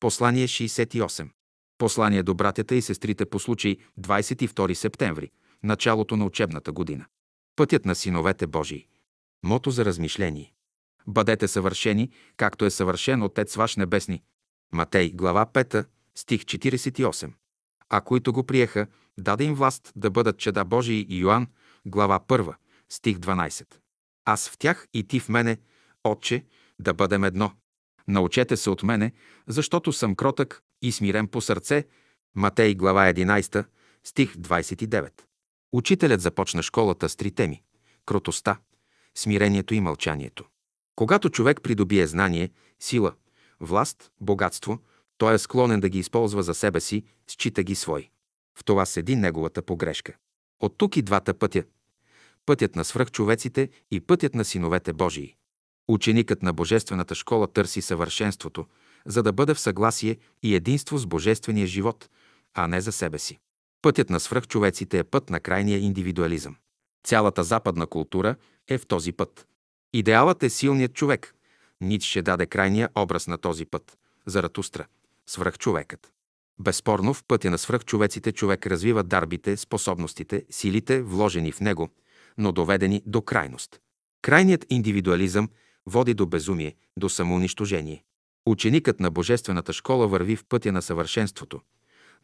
Послание 68. Послание до братята и сестрите по случай 22 септември, началото на учебната година. Пътят на синовете Божии. Мото за размишление. Бъдете съвършени, както е съвършен Отец ваш небесни. Матей, глава 5, стих 48. А които го приеха, даде им власт да бъдат чеда Божии и Йоанн, глава 1, стих 12. Аз в тях и ти в мене, Отче, да бъдем едно. Научете се от мене, защото съм кротък и смирен по сърце. Матей, глава 11, стих 29. Учителят започна школата с три теми – кротостта, смирението и мълчанието. Когато човек придобие знание, сила, власт, богатство, той е склонен да ги използва за себе си, счита ги свои. В това седи неговата погрешка. От тук и двата пътя. Пътят на свръхчовеците и пътят на синовете Божии. Ученикът на Божествената школа търси съвършенството, за да бъде в съгласие и единство с Божествения живот, а не за себе си. Пътят на свръхчовеците е път на крайния индивидуализъм. Цялата западна култура е в този път. Идеалът е силният човек. ще даде крайния образ на този път. Заратустра. Свръхчовекът. Безспорно, в пътя на свръхчовеците човек развива дарбите, способностите, силите, вложени в него, но доведени до крайност. Крайният индивидуализъм води до безумие, до самоунищожение. Ученикът на Божествената школа върви в пътя на съвършенството,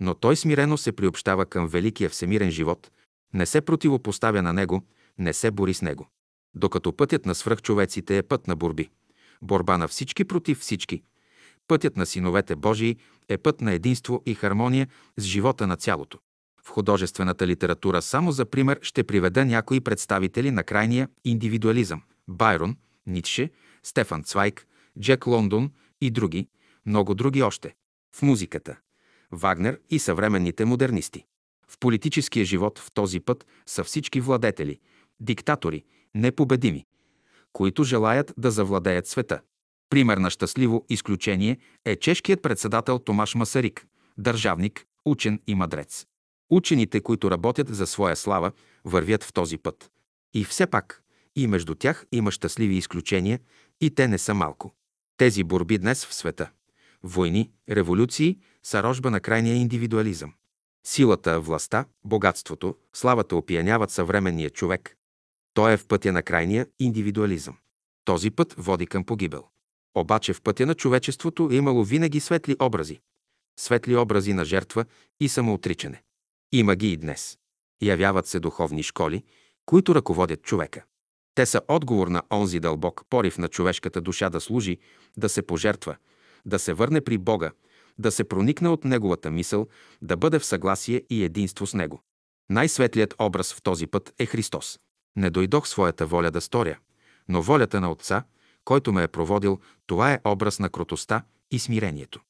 но той смирено се приобщава към великия всемирен живот, не се противопоставя на него, не се бори с него. Докато пътят на свръхчовеците е път на борби, борба на всички против всички, пътят на синовете Божии е път на единство и хармония с живота на цялото. В художествената литература само за пример ще приведа някои представители на крайния индивидуализъм – Байрон, Ницше, Стефан Цвайк, Джек Лондон и други, много други още. В музиката – Вагнер и съвременните модернисти. В политическия живот в този път са всички владетели, диктатори, непобедими, които желаят да завладеят света. Пример на щастливо изключение е чешкият председател Томаш Масарик, държавник, учен и мадрец. Учените, които работят за своя слава, вървят в този път. И все пак, и между тях има щастливи изключения, и те не са малко. Тези борби днес в света – войни, революции – са рожба на крайния индивидуализъм. Силата, властта, богатството, славата опияняват съвременния човек. Той е в пътя на крайния индивидуализъм. Този път води към погибел. Обаче в пътя на човечеството е имало винаги светли образи. Светли образи на жертва и самоотричане. Има ги и днес. Явяват се духовни школи, които ръководят човека. Те са отговор на онзи дълбок порив на човешката душа да служи, да се пожертва, да се върне при Бога, да се проникне от Неговата мисъл, да бъде в съгласие и единство с Него. Най-светлият образ в този път е Христос. Не дойдох своята воля да сторя, но волята на Отца, който ме е проводил, това е образ на кротостта и смирението.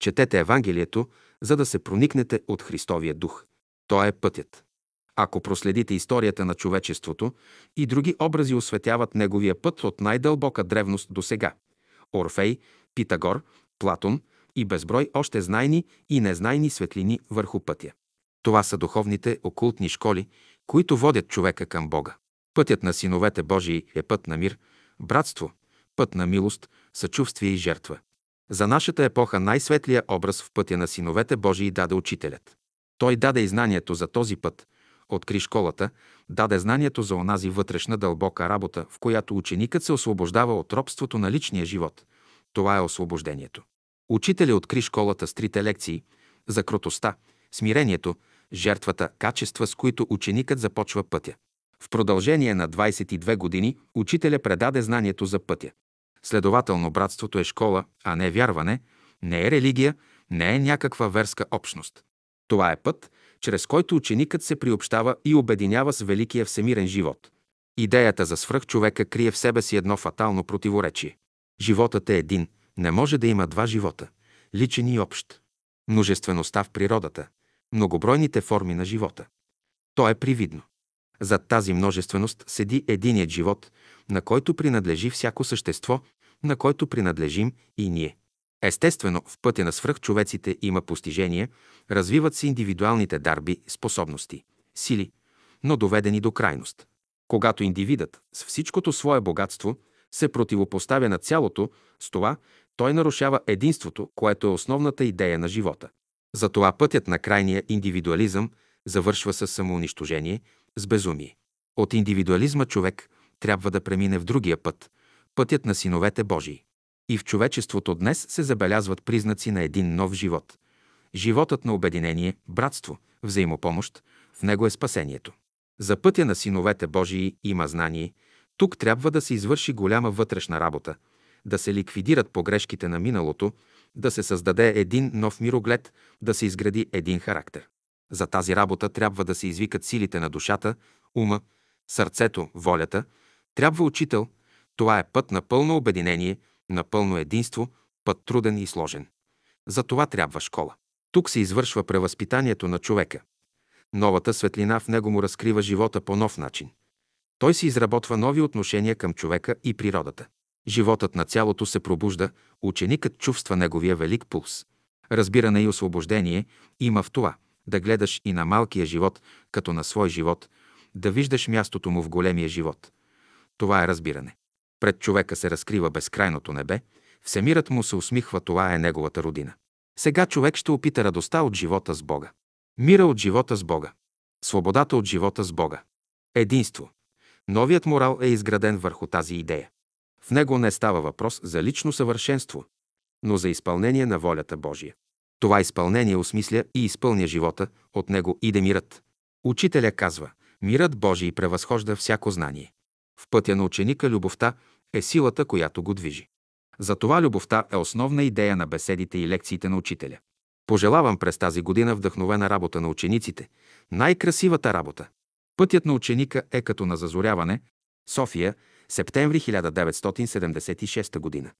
Четете Евангелието, за да се проникнете от Христовия дух. Той е пътят. Ако проследите историята на човечеството, и други образи осветяват неговия път от най-дълбока древност до сега. Орфей, Питагор, Платон и безброй още знайни и незнайни светлини върху пътя. Това са духовните окултни школи, които водят човека към Бога. Пътят на синовете Божии е път на мир, братство, път на милост, съчувствие и жертва. За нашата епоха най-светлия образ в пътя на синовете Божии даде учителят. Той даде и знанието за този път, откри школата, даде знанието за онази вътрешна дълбока работа, в която ученикът се освобождава от робството на личния живот. Това е освобождението. Учителя откри школата с трите лекции за кротостта, смирението, жертвата, качества, с които ученикът започва пътя. В продължение на 22 години учителя предаде знанието за пътя. Следователно, братството е школа, а не вярване, не е религия, не е някаква верска общност. Това е път, чрез който ученикът се приобщава и обединява с великия всемирен живот. Идеята за свръхчовека крие в себе си едно фатално противоречие. Животът е един, не може да има два живота – личен и общ. Множествеността в природата, многобройните форми на живота. То е привидно. Зад тази множественост седи единият живот, на който принадлежи всяко същество, на който принадлежим и ние. Естествено, в пътя на свръхчовеците има постижения, развиват се индивидуалните дарби, способности, сили, но доведени до крайност. Когато индивидът с всичкото свое богатство се противопоставя на цялото, с това, той нарушава единството, което е основната идея на живота. Затова пътят на крайния индивидуализъм завършва с самоунищожение, с безумие. От индивидуализма човек трябва да премине в другия път – пътят на синовете Божии. И в човечеството днес се забелязват признаци на един нов живот. Животът на обединение, братство, взаимопомощ, в него е спасението. За пътя на синовете Божии има знание, тук трябва да се извърши голяма вътрешна работа, да се ликвидират погрешките на миналото, да се създаде един нов мироглед, да се изгради един характер. За тази работа трябва да се извикат силите на душата, ума, сърцето, волята. Трябва учител. Това е път на пълно обединение, на пълно единство, път труден и сложен. За това трябва школа. Тук се извършва превъзпитанието на човека. Новата светлина в него му разкрива живота по нов начин. Той си изработва нови отношения към човека и природата. Животът на цялото се пробужда, ученикът чувства неговия велик пулс. Разбиране и освобождение има в това да гледаш и на малкия живот като на свой живот, да виждаш мястото му в големия живот. Това е разбиране. Пред човека се разкрива безкрайното небе, всемирът му се усмихва, това е неговата родина. Сега човек ще опита радостта от живота с Бога. Мира от живота с Бога. Свободата от живота с Бога. Единство. Новият морал е изграден върху тази идея. В него не става въпрос за лично съвършенство, но за изпълнение на волята Божия. Това изпълнение осмисля и изпълня живота, от него иде мирът. Учителя казва, мирът Божий превъзхожда всяко знание. В пътя на ученика любовта е силата, която го движи. Затова любовта е основна идея на беседите и лекциите на учителя. Пожелавам през тази година вдъхновена работа на учениците, най-красивата работа. Пътят на ученика е като на зазоряване. София, септември 1976 година.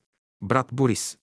Брат Борис